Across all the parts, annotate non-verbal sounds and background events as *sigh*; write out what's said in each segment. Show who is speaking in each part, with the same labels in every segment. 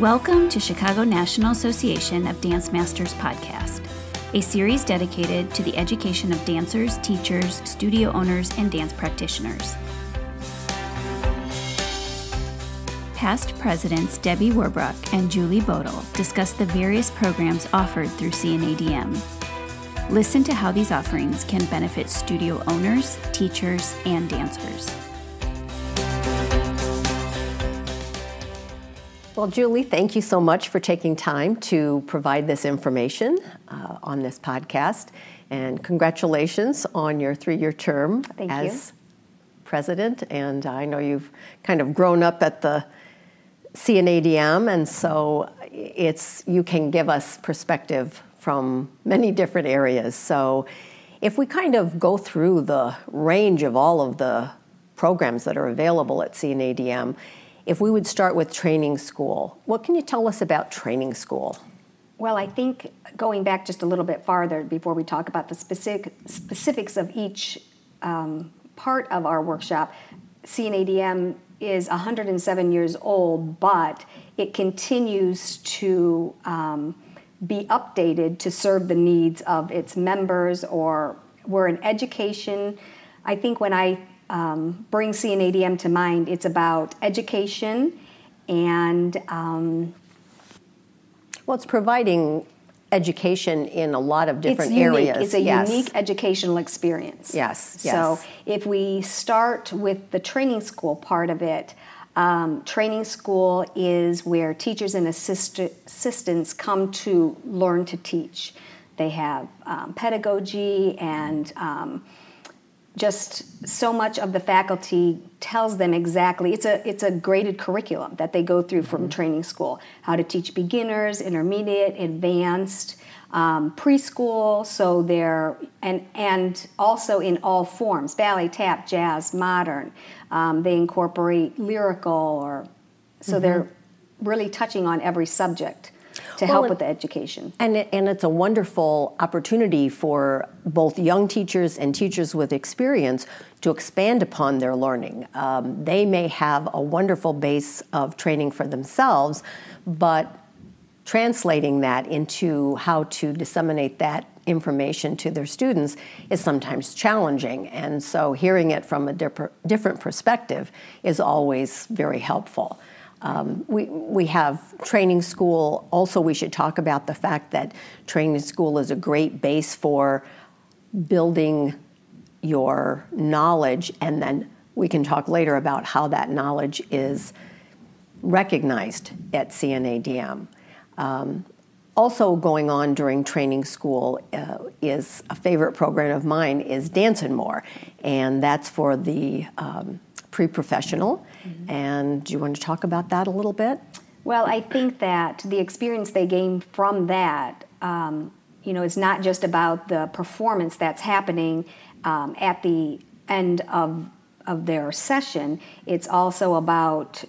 Speaker 1: Welcome to Chicago National Association of Dance Masters podcast, a series dedicated to the education of dancers, teachers, studio owners, and dance practitioners. Past presidents Debbie Warbrook and Julie Bodel discuss the various programs offered through CNADM. Listen to how these offerings can benefit studio owners, teachers, and dancers.
Speaker 2: Well, Julie, thank you so much for taking time to provide this information uh, on this podcast. And congratulations on your three year term
Speaker 3: thank
Speaker 2: as
Speaker 3: you.
Speaker 2: president. And I know you've kind of grown up at the CNADM, and so it's you can give us perspective from many different areas. So if we kind of go through the range of all of the programs that are available at CNADM, if we would start with training school, what can you tell us about training school?
Speaker 3: Well, I think going back just a little bit farther before we talk about the specific specifics of each um, part of our workshop, CNADM is 107 years old, but it continues to um, be updated to serve the needs of its members or we're an education. I think when I um, bring CNADM to mind, it's about education and. Um,
Speaker 2: well, it's providing education in a lot of different
Speaker 3: it's
Speaker 2: areas.
Speaker 3: It's a
Speaker 2: yes.
Speaker 3: unique educational experience.
Speaker 2: Yes, yes.
Speaker 3: So if we start with the training school part of it, um, training school is where teachers and assist- assistants come to learn to teach. They have um, pedagogy and um, just so much of the faculty tells them exactly it's a it's a graded curriculum that they go through from mm-hmm. training school how to teach beginners intermediate advanced um, preschool so they're and and also in all forms ballet tap jazz modern um, they incorporate lyrical or so mm-hmm. they're really touching on every subject to well, help with the education.
Speaker 2: And, it, and it's a wonderful opportunity for both young teachers and teachers with experience to expand upon their learning. Um, they may have a wonderful base of training for themselves, but translating that into how to disseminate that information to their students is sometimes challenging. And so hearing it from a different perspective is always very helpful. Um, we, we have training school. Also, we should talk about the fact that training school is a great base for building your knowledge, and then we can talk later about how that knowledge is recognized at CNADM. Um, also going on during training school uh, is a favorite program of mine is Dance and More, and that's for the um, pre-professional. Mm-hmm. And do you want to talk about that a little bit?
Speaker 3: Well, I think that the experience they gain from that, um, you know, is not just about the performance that's happening um, at the end of of their session. It's also about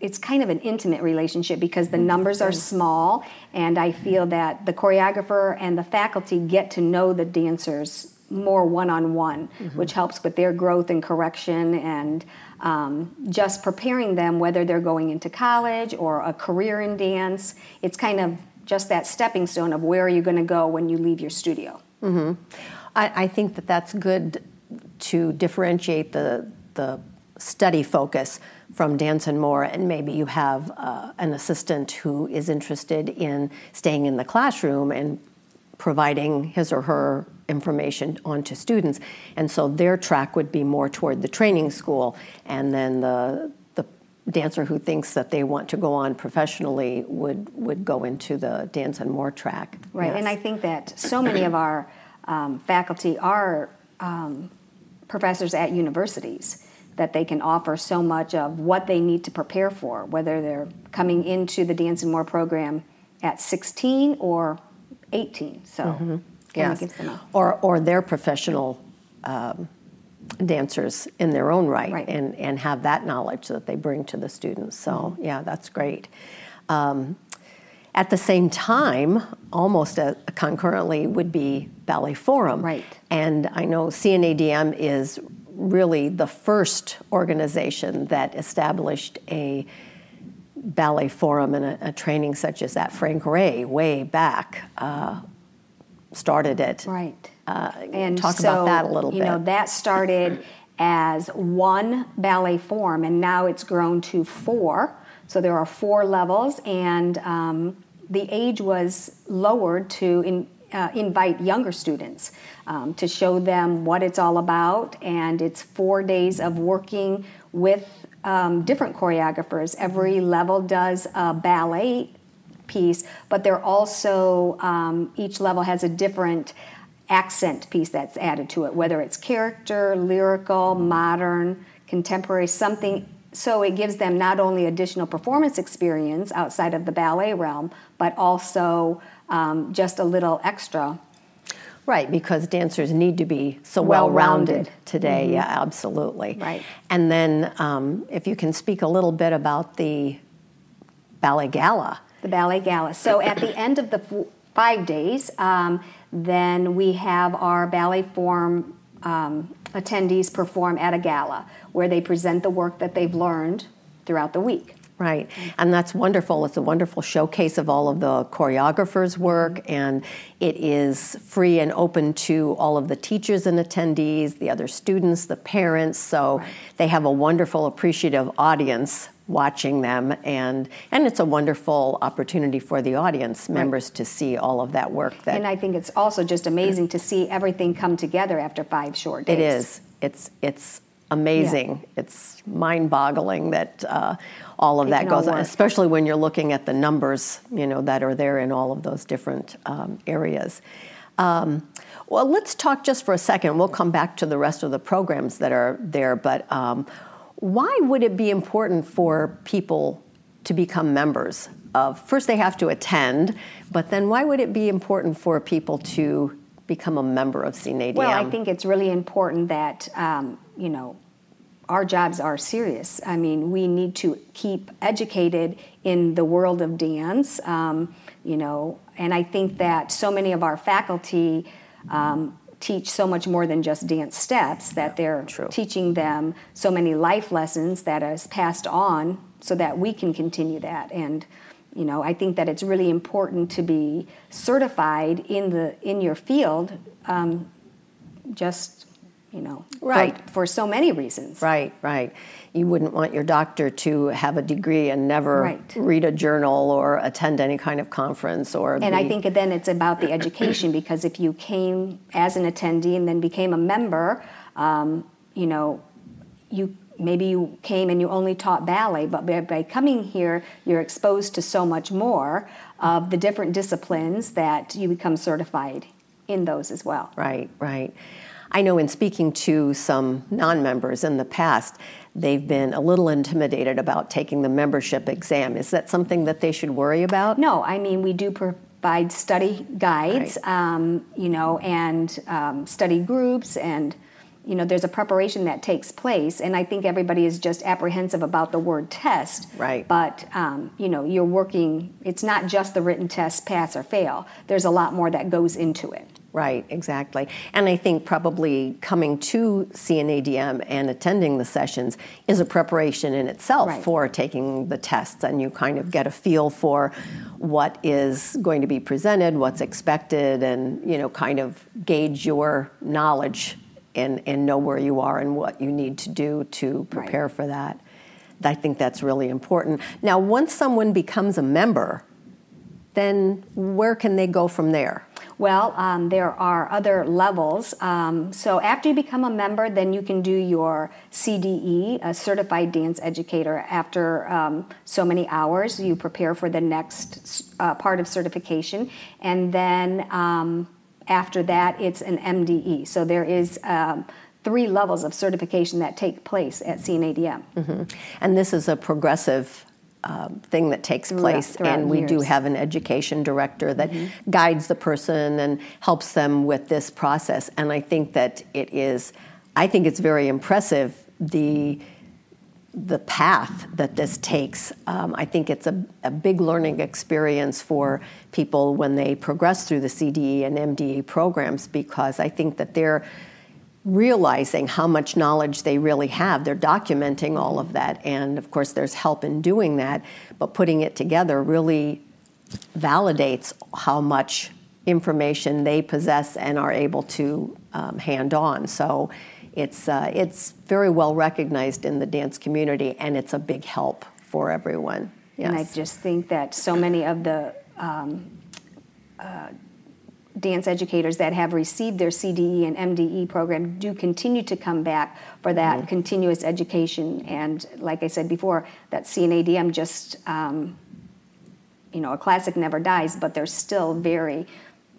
Speaker 3: it's kind of an intimate relationship because the numbers are small and i feel that the choreographer and the faculty get to know the dancers more one-on-one mm-hmm. which helps with their growth and correction and um, just preparing them whether they're going into college or a career in dance it's kind of just that stepping stone of where are you going to go when you leave your studio
Speaker 2: mm-hmm. I, I, think that that's good to differentiate the, the study focus from Dance and More, and maybe you have uh, an assistant who is interested in staying in the classroom and providing his or her information onto students. And so their track would be more toward the training school, and then the the dancer who thinks that they want to go on professionally would would go into the dance and more track.
Speaker 3: Right, yes. and I think that so many of our um, faculty are um, professors at universities that they can offer so much of what they need to prepare for, whether they're coming into the Dance and More program at 16 or 18. So. Mm-hmm
Speaker 2: yes. or or they're professional um, dancers in their own right,
Speaker 3: right,
Speaker 2: and and have that knowledge that they bring to the students. So mm-hmm. yeah, that's great. Um, at the same time, almost a, a concurrently, would be Ballet Forum.
Speaker 3: Right.
Speaker 2: And I know CNADM is really the first organization that established a ballet forum and a, a, training such as that. Frank Ray, way back, uh, started it.
Speaker 3: Right.
Speaker 2: Uh, and talk so, about that a little
Speaker 3: you
Speaker 2: bit.
Speaker 3: You know, that started as one ballet form, and now it's grown to four. So there are four levels, and um, the age was lowered to in, uh, invite younger students um, to show them what it's all about. And it's four days of working with um, different choreographers. Every level does a ballet piece, but they're also, um, each level has a different accent piece that's added to it, whether it's character, lyrical, modern, contemporary, something. So it gives them not only additional performance experience outside of the ballet realm, but also um, just a little extra.
Speaker 2: Right, because dancers need to be so well rounded today. Mm-hmm. Yeah, absolutely.
Speaker 3: Right.
Speaker 2: And then, um, if you can speak a little bit about the ballet gala.
Speaker 3: The ballet gala. So, at the end of the f- five days, um, then we have our ballet form um, attendees perform at a gala where they present the work that they've learned throughout the week.
Speaker 2: Right, and that's wonderful. It's a wonderful showcase of all of the choreographers' work, and it is free and open to all of the teachers and attendees, the other students, the parents. So right. they have a wonderful, appreciative audience watching them, and and it's a wonderful opportunity for the audience members right. to see all of that work. That
Speaker 3: and I think it's also just amazing to see everything come together after five short days.
Speaker 2: It is. It's it's amazing. Yeah. It's mind-boggling that uh, all of it that goes on, especially when you're looking at the numbers, you know, that are there in all of those different um, areas. Um, well, let's talk just for a second. We'll come back to the rest of the programs that are there, but um, why would it be important for people to become members of? First, they have to attend, but then why would it be important for people to become a member of CNADM?
Speaker 3: Well, I think it's really important that um, you know our jobs are serious. I mean, we need to keep educated in the world of dance, um, you know, and I think that so many of our faculty um, teach so much more than just dance steps, that they're
Speaker 2: True.
Speaker 3: teaching them so many life lessons that is passed on so that we can continue that. And, you know, I think that it's really important to be certified in the in your field um, just you know,
Speaker 2: right.
Speaker 3: For, for, so many reasons.
Speaker 2: Right, right. You wouldn't want your doctor to have a degree and never
Speaker 3: right.
Speaker 2: read a journal or attend any kind of conference or.
Speaker 3: And be... I think then it's about the education *clears throat* because if you came as an attendee and then became a member, um, you know, you maybe you came and you only taught ballet, but by, by coming here, you're exposed to so much more of the different disciplines that you become certified in those as well.
Speaker 2: Right, right. I know in speaking to some non members in the past, they've been a little intimidated about taking the membership exam. Is that something that they should worry about?
Speaker 3: No, I mean, we do provide study guides, right. um, you know, and um, study groups and you know there's a preparation that takes place and i think everybody is just apprehensive about the word test
Speaker 2: right
Speaker 3: but um, you know you're working it's not just the written test pass or fail there's a lot more that goes into it
Speaker 2: Right, exactly. And I think probably coming to CNADM and attending the sessions is a preparation in itself
Speaker 3: right.
Speaker 2: for taking the tests, and you kind of get a feel for what is going to be presented, what's expected, and you know, kind of gauge your knowledge and, and know where you are and what you need to do to prepare
Speaker 3: right.
Speaker 2: for that. I think that's really important. Now, once someone becomes a member, then where can they go from there?
Speaker 3: Well, um, there are other levels. Um, so after you become a member, then you can do your CDE, a Certified Dance Educator. After um, so many hours, you prepare for the next uh, part of certification, and then um, after that, it's an MDE. So there is um, three levels of certification that take place at CNADM.
Speaker 2: Mm-hmm. And this is a progressive uh, thing that takes place,
Speaker 3: throughout
Speaker 2: and we
Speaker 3: years.
Speaker 2: do have an education director that
Speaker 3: mm-hmm.
Speaker 2: guides the person and helps them with this process. And I think that it is, I think it's very impressive the the path that this takes. Um, I think it's a, a big learning experience for people when they progress through the CDE and MDE programs because I think that they're realizing how much knowledge they really have. They're documenting all of that, and of course, there's help in doing that, but putting it together really validates how much information they possess and are able to um, hand on. So it's, uh, it's very well recognized in the dance community, and it's a big help for everyone.
Speaker 3: Yes. And I just think that so many of the um, uh, dance educators that have received their CDE and MDE program do continue to come back for that mm-hmm. continuous education. And like I said before, that CNADM just, um, you know, a classic never dies, but they're still very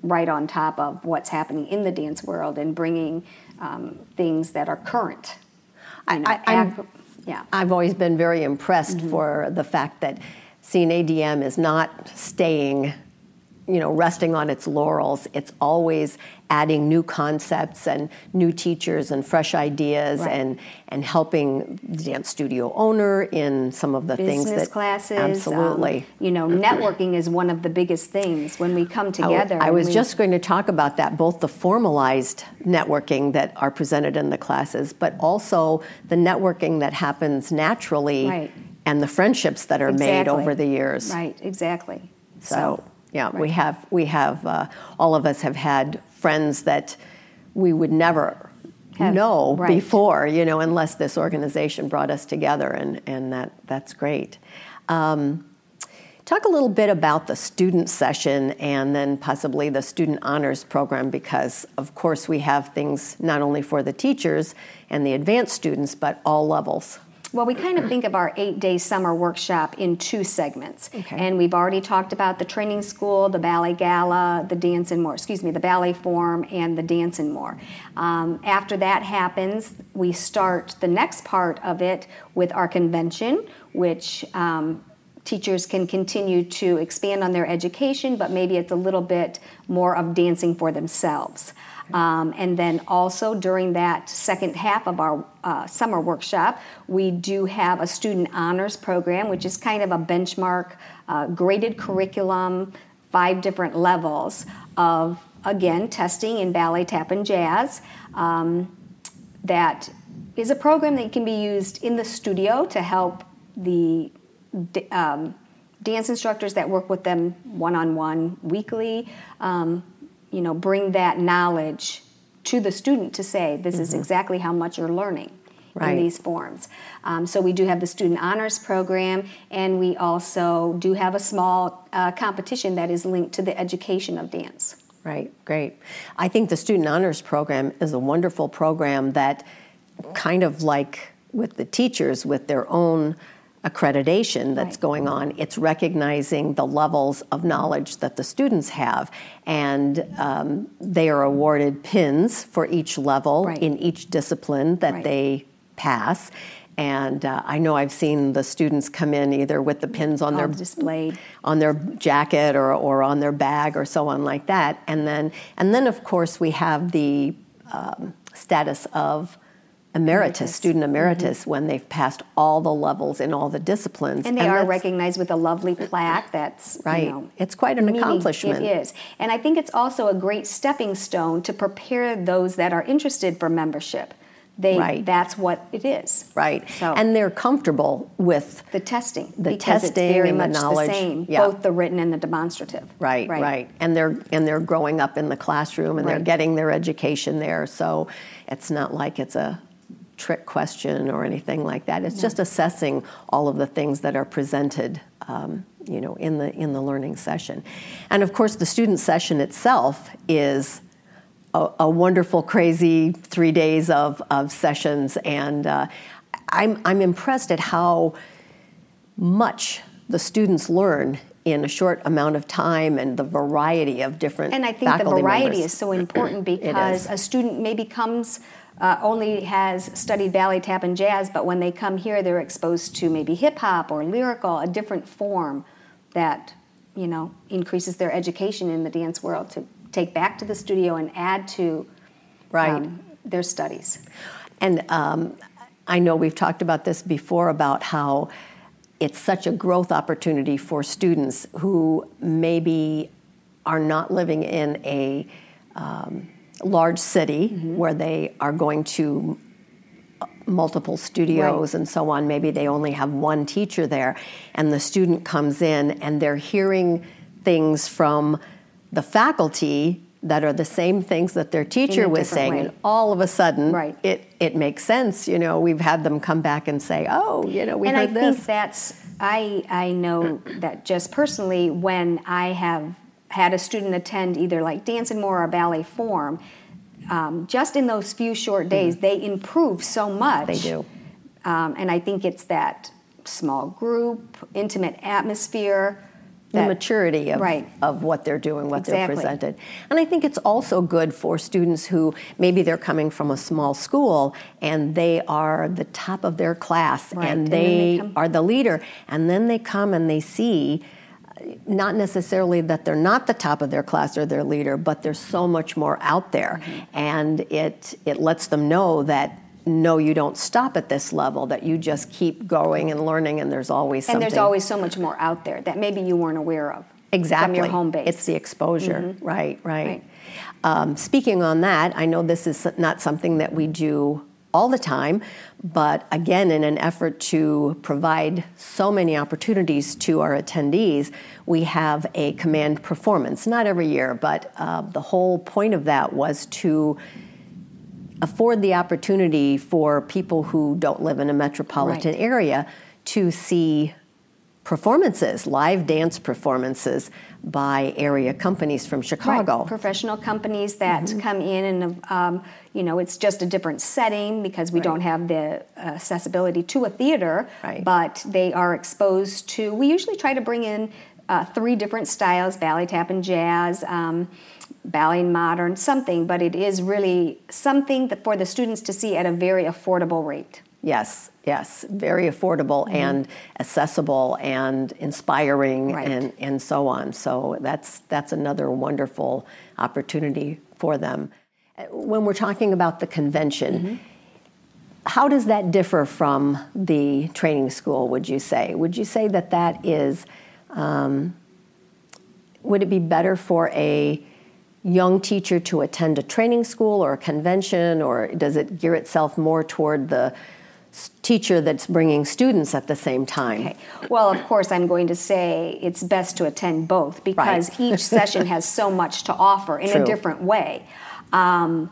Speaker 3: right on top of what's happening in the dance world and bringing um, things that are current.
Speaker 2: Know, I, yeah. I've always been very impressed mm-hmm. for the fact that CNADM is not staying you know, resting on its laurels. It's always adding new concepts and new teachers and fresh ideas right. and and helping the dance studio owner in some of the
Speaker 3: Business
Speaker 2: things that
Speaker 3: classes.
Speaker 2: Absolutely.
Speaker 3: Um, you know, networking is one of the biggest things when we come together.
Speaker 2: I, I was
Speaker 3: we,
Speaker 2: just going to talk about that, both the formalized networking that are presented in the classes, but also the networking that happens naturally
Speaker 3: right.
Speaker 2: and the friendships that are
Speaker 3: exactly.
Speaker 2: made over the years.
Speaker 3: Right, exactly.
Speaker 2: so, so yeah, right. we have we have uh, all of us have had friends that we would never have, know right. before, you know, unless this organization brought us together, and and that that's great. Um, talk a little bit about the student session and then possibly the student honors program because of course we have things not only for the teachers and the advanced students but all levels
Speaker 3: well, we kind of think of our eight day summer workshop in two segments.
Speaker 2: Okay.
Speaker 3: And we've already talked about the training school, the ballet gala, the dance and more, excuse me, the ballet form, and the dance and more. Um, after that happens, we start the next part of it with our convention, which um, teachers can continue to expand on their education, but maybe it's a little bit more of dancing for themselves. Um, and then also during that second half of our uh, summer workshop, we do have a student honors program, which is kind of a benchmark uh, graded curriculum, five different levels of, again, testing in ballet, tap, and jazz. Um, that is a program that can be used in the studio to help the um, dance instructors that work with them one on one weekly. Um, you know, bring that knowledge to the student to say, this mm-hmm. is exactly how much you're learning.
Speaker 2: Right.
Speaker 3: in these forms. Um, so we do have the student honors program, and we also do have a small uh, competition that is linked to the education of dance.
Speaker 2: Right, great. I think the student honors program is a wonderful program that kind of like with the teachers with their own accreditation that's
Speaker 3: right.
Speaker 2: going on. It's recognizing the levels of knowledge that the students have, and um, they are awarded pins for each level
Speaker 3: right.
Speaker 2: in each discipline that
Speaker 3: right.
Speaker 2: they pass. And uh, I know I've seen the students come in either with the pins on
Speaker 3: All
Speaker 2: their
Speaker 3: displayed
Speaker 2: on their jacket or, or on their bag or so on like that. And then and then of course we have the um, status of emeritus, emeritus. student emeritus, mm-hmm. when they've passed all the levels in all the disciplines.
Speaker 3: And they and are recognized with a lovely plaque that's
Speaker 2: right.
Speaker 3: You know,
Speaker 2: it's quite an accomplishment.
Speaker 3: It is. And I think it's also a great stepping stone to prepare those that are interested for membership. They,
Speaker 2: right.
Speaker 3: That's what it is.
Speaker 2: Right.
Speaker 3: So,
Speaker 2: and they're comfortable with
Speaker 3: the testing.
Speaker 2: The testing
Speaker 3: very
Speaker 2: and
Speaker 3: much
Speaker 2: the knowledge.
Speaker 3: the same,
Speaker 2: yeah.
Speaker 3: both the written and the demonstrative.
Speaker 2: Right, right, right. And they're and they're growing up in the classroom and
Speaker 3: right.
Speaker 2: they're getting their education there. So it's not like it's a trick question or anything like that. It's no. just assessing all of the things that are presented, um, you know, in the in the learning session. And of course, the student session itself is a, a wonderful, crazy three days of of sessions, and uh, I'm I'm impressed at how much the students learn in a short amount of time and the variety of different
Speaker 3: and i think the variety
Speaker 2: members.
Speaker 3: is so important *clears throat* because a student maybe comes uh, only has studied ballet, tap, and jazz, but when they come here, they're exposed to maybe hip hop or lyrical, a different form that you know increases their education in the dance world to take back to the studio and add to
Speaker 2: right.
Speaker 3: um, their studies.
Speaker 2: And um, I know we've talked about this before about how it's such a growth opportunity for students who maybe are not living in a um, large city where they are going to multiple studios
Speaker 3: Right.
Speaker 2: and so on. Maybe they only have one teacher there, and the student comes in and they're hearing things from the faculty that are the same things that their teacher was saying,
Speaker 3: way.
Speaker 2: and all of a sudden,
Speaker 3: Right.
Speaker 2: it it makes sense. You know, we've had them come back and say, "Oh, you know, we
Speaker 3: and I
Speaker 2: heard this."
Speaker 3: think that's I I know that just personally when I have had a student attend either like dance and more or ballet form, um, just in those few short days they improve so much.
Speaker 2: Mm-hmm. They do.
Speaker 3: um, and I think it's that small group, intimate atmosphere.
Speaker 2: The maturity of,
Speaker 3: Right.
Speaker 2: of what they're doing, what they're
Speaker 3: Exactly.
Speaker 2: presented. And I think it's also good for students who maybe they're coming from a small school and they are the top of their class
Speaker 3: Right.
Speaker 2: and
Speaker 3: And they
Speaker 2: are the leader. And then they come and they see uh, not necessarily that they're not the top of their class or their leader, but there's so much more out there.
Speaker 3: Mm-hmm.
Speaker 2: And it, it lets them know that no, you don't stop at this level, that you just keep going and learning, and there's always
Speaker 3: and there's always so much more out there that maybe you weren't aware of
Speaker 2: Exactly.
Speaker 3: from your home base. Mm-hmm.
Speaker 2: It's the exposure. Right, right.
Speaker 3: Right.
Speaker 2: Um, speaking on that, I know this is not something that we do all the time, but again, in an effort to provide so many opportunities to our attendees, we have a command performance. Not every year, but uh, the whole point of that was to afford the opportunity for people who don't live in a metropolitan
Speaker 3: Right.
Speaker 2: area to see performances, live dance performances by area companies from Chicago.
Speaker 3: Right. Professional companies that
Speaker 2: Mm-hmm.
Speaker 3: come in and, um, you know, it's just a different setting because we don't have the accessibility to a theater,
Speaker 2: Right.
Speaker 3: but they are exposed to, we usually try to bring in uh, three different styles ballet, tap, and jazz. Um, ballet and modern something but it is really something that for the students to see at a very affordable rate
Speaker 2: Yes, yes, very affordable and accessible and inspiring
Speaker 3: Mm-hmm. Right.
Speaker 2: and, and so on. So that's that's another wonderful opportunity for them. When we're talking about the convention,
Speaker 3: Mm-hmm.
Speaker 2: how does that differ from the training school? Would you say? Would you say that that is? Um, would it be better for a young teacher to attend a training school or a convention, or does it gear itself more toward the teacher that's bringing students at the same time?
Speaker 3: Okay. Well, of course, I'm going to say it's best to attend both because
Speaker 2: Right.
Speaker 3: each session has so much to offer in
Speaker 2: True.
Speaker 3: a different way. Um,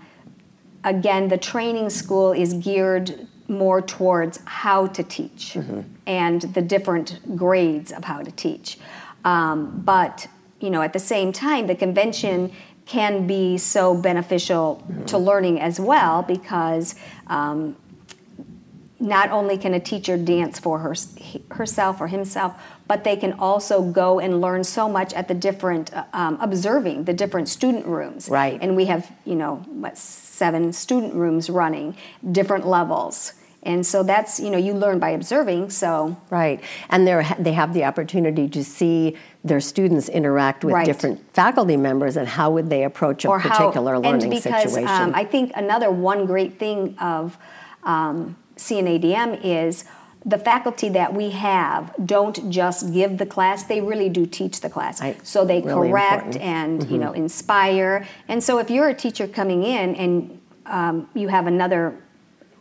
Speaker 3: again, the training school is geared more towards how to teach
Speaker 2: Mm-hmm.
Speaker 3: and the different grades of how to teach. Um, but you know, at the same time, the convention can be so beneficial
Speaker 2: Mm-hmm.
Speaker 3: to learning as well because um, not only can a teacher dance for her, herself or himself, but they can also go and learn so much at the different, uh, um, observing the different student rooms.
Speaker 2: Right.
Speaker 3: And we have, you know, what, seven student rooms running, different levels. And so that's, you know, you learn by observing, so.
Speaker 2: Right, and they they have the opportunity to see their students interact with
Speaker 3: Right.
Speaker 2: different faculty members and how would they approach a particular learning
Speaker 3: and because,
Speaker 2: situation.
Speaker 3: Um, I think another one great thing of um, CNADM is the faculty that we have don't just give the class; they really do teach the class.
Speaker 2: Right.
Speaker 3: So they
Speaker 2: Really
Speaker 3: correct
Speaker 2: important.
Speaker 3: and you know inspire. And so if you're a teacher coming in and um, you have another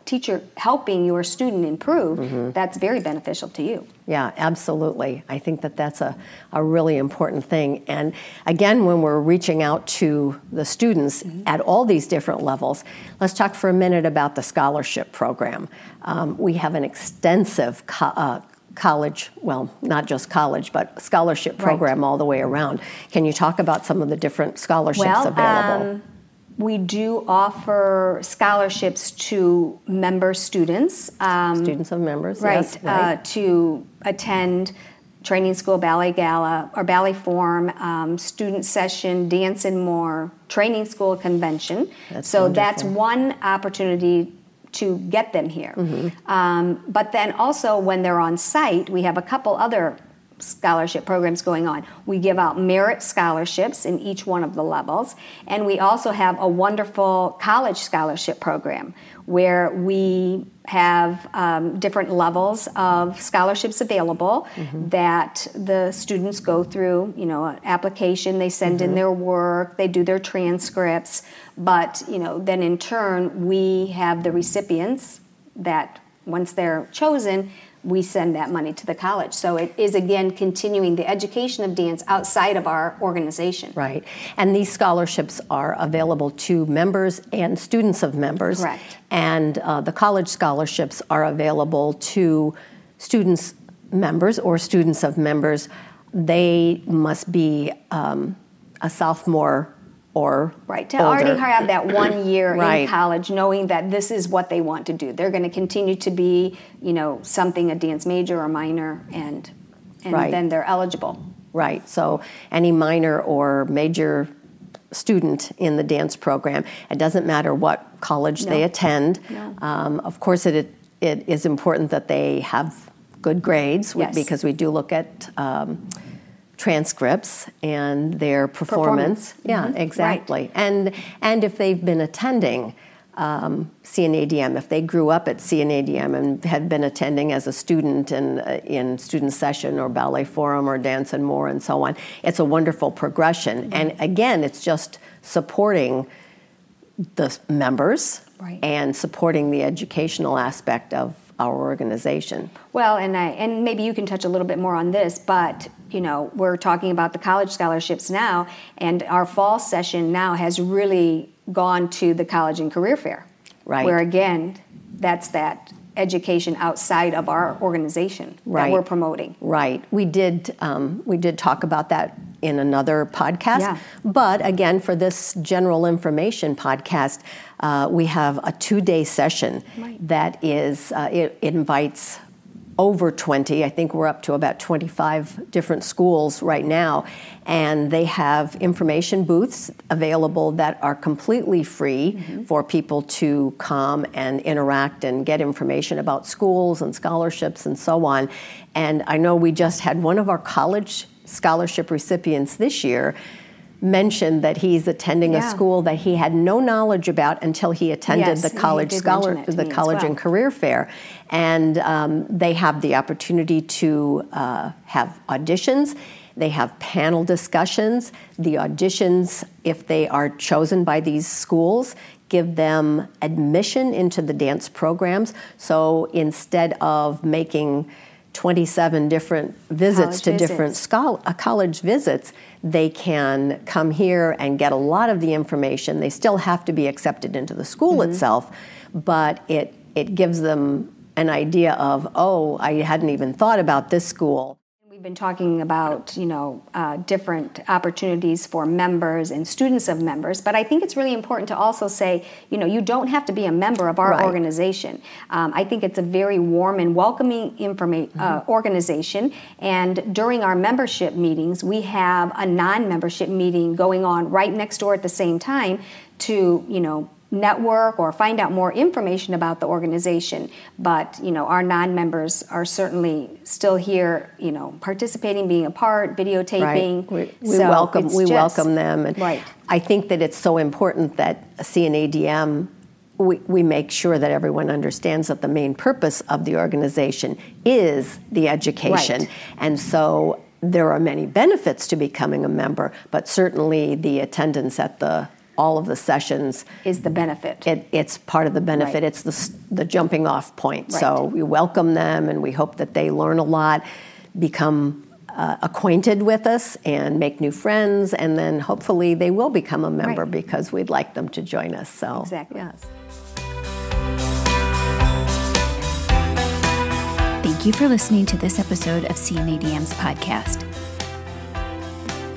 Speaker 3: teacher helping your student improve,
Speaker 2: Mm-hmm.
Speaker 3: that's very beneficial to you.
Speaker 2: Yeah, absolutely. I think that that's a, a really important thing. And again, when we're reaching out to the students at all these different levels, let's talk for a minute about the scholarship program. Um, we have an extensive co- uh, college, well, not just college, but scholarship
Speaker 3: Right.
Speaker 2: program all the way around. Can you talk about some of the different scholarships
Speaker 3: Well,
Speaker 2: available?
Speaker 3: um, we do offer scholarships to member students. Um,
Speaker 2: Students of members,
Speaker 3: right,
Speaker 2: yes, right.
Speaker 3: Uh, to attend training school ballet gala or ballet form um, student session dance and more training school convention
Speaker 2: That's
Speaker 3: so that's one opportunity to get them here
Speaker 2: Mm-hmm.
Speaker 3: um, but then also when they're on site we have a couple other scholarship programs going on. We give out merit scholarships in each one of the levels, and we also have a wonderful college scholarship program where we have um, different levels of scholarships available mm-hmm. that the students go through you know an application they send mm-hmm. in their work they do their transcripts but you know then in turn we have the recipients that once they're chosen we send that money to the college. So it is again continuing the education of dance outside of our organization.
Speaker 2: Right. And these scholarships are available to members and students of members.
Speaker 3: Correct.
Speaker 2: And uh, the college scholarships are available to students, members, or students of members. They must be um, a sophomore or
Speaker 3: right to
Speaker 2: older.
Speaker 3: already have that one *clears throat* year
Speaker 2: right.
Speaker 3: in college knowing that this is what they want to do they're going to continue to be you know something a dance major or minor and and
Speaker 2: right.
Speaker 3: then they're eligible
Speaker 2: right so any minor or major student in the dance program it doesn't matter what college
Speaker 3: no.
Speaker 2: they attend
Speaker 3: no.
Speaker 2: um, of course it, it is important that they have good grades
Speaker 3: yes.
Speaker 2: because we do look at um, transcripts and their performance.
Speaker 3: performance.
Speaker 2: Yeah,
Speaker 3: mm-hmm.
Speaker 2: exactly.
Speaker 3: Right.
Speaker 2: And and if they've been attending um, CNADM, if they grew up at CNADM and had been attending as a student in, uh, in student session or ballet forum or dance and more and so on, it's a wonderful progression. Mm-hmm. And again, it's just supporting the members
Speaker 3: right.
Speaker 2: and supporting the educational aspect of our organization.
Speaker 3: Well, and I and maybe you can touch a little bit more on this, but you know, we're talking about the college scholarships now, and our fall session now has really gone to the college and career fair.
Speaker 2: Right.
Speaker 3: Where again, that's that education outside of our organization
Speaker 2: right.
Speaker 3: that we're promoting.
Speaker 2: Right. We did. Um, we did talk about that in another podcast.
Speaker 3: Yeah.
Speaker 2: But again, for this general information podcast, uh, we have a two-day session
Speaker 3: right.
Speaker 2: that is. Uh, it, it invites over 20. I think we're up to about 25 different schools right now. And they have information booths available that are completely free mm-hmm. for people to come and interact and get information about schools and scholarships and so on. And I know we just had one of our college scholarship recipients this year mentioned that he's attending
Speaker 3: yeah.
Speaker 2: a school that he had no knowledge about until he attended
Speaker 3: yes,
Speaker 2: the college scholar the college
Speaker 3: well.
Speaker 2: and career fair and um, they have the opportunity to uh, have auditions they have panel discussions the auditions if they are chosen by these schools give them admission into the dance programs so instead of making 27 different visits
Speaker 3: college
Speaker 2: to
Speaker 3: visits.
Speaker 2: different scholar, uh, college visits, they can come here and get a lot of the information. They still have to be accepted into the school mm-hmm. itself, but it, it gives them an idea of, oh, I hadn't even thought about this school.
Speaker 3: We've been talking about, you know, uh, different opportunities for members and students of members, but I think it's really important to also say, you know, you don't have to be a member of our
Speaker 2: right.
Speaker 3: organization. Um, I think it's a very warm and welcoming informa- uh, mm-hmm. uh, organization, and during our membership meetings, we have a non-membership meeting going on right next door at the same time to, you know, network or find out more information about the organization. But you know, our non-members are certainly still here. You know, participating, being a part, videotaping.
Speaker 2: Right. We, we
Speaker 3: so
Speaker 2: welcome we
Speaker 3: just,
Speaker 2: welcome them, and
Speaker 3: right.
Speaker 2: I think that it's so important that CNADM. We, we make sure that everyone understands that the main purpose of the organization is the education.
Speaker 3: Right.
Speaker 2: And so there are many benefits to becoming a member, but certainly the attendance at the all of the sessions
Speaker 3: is the benefit.
Speaker 2: It, it's part of the benefit.
Speaker 3: Right.
Speaker 2: It's the, the jumping off point.
Speaker 3: Right.
Speaker 2: So we welcome them and we hope that they learn a lot, become uh, acquainted with us, and make new friends, and then hopefully they will become a member
Speaker 3: right.
Speaker 2: because we'd like them to join us. So
Speaker 3: exactly.
Speaker 2: Yes.
Speaker 1: Thank you for listening to this episode of CNADM's podcast.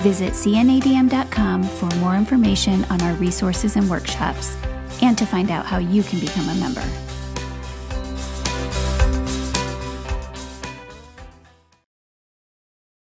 Speaker 1: Visit cnadm.com for more information on our resources and workshops and to find out how you can become a member.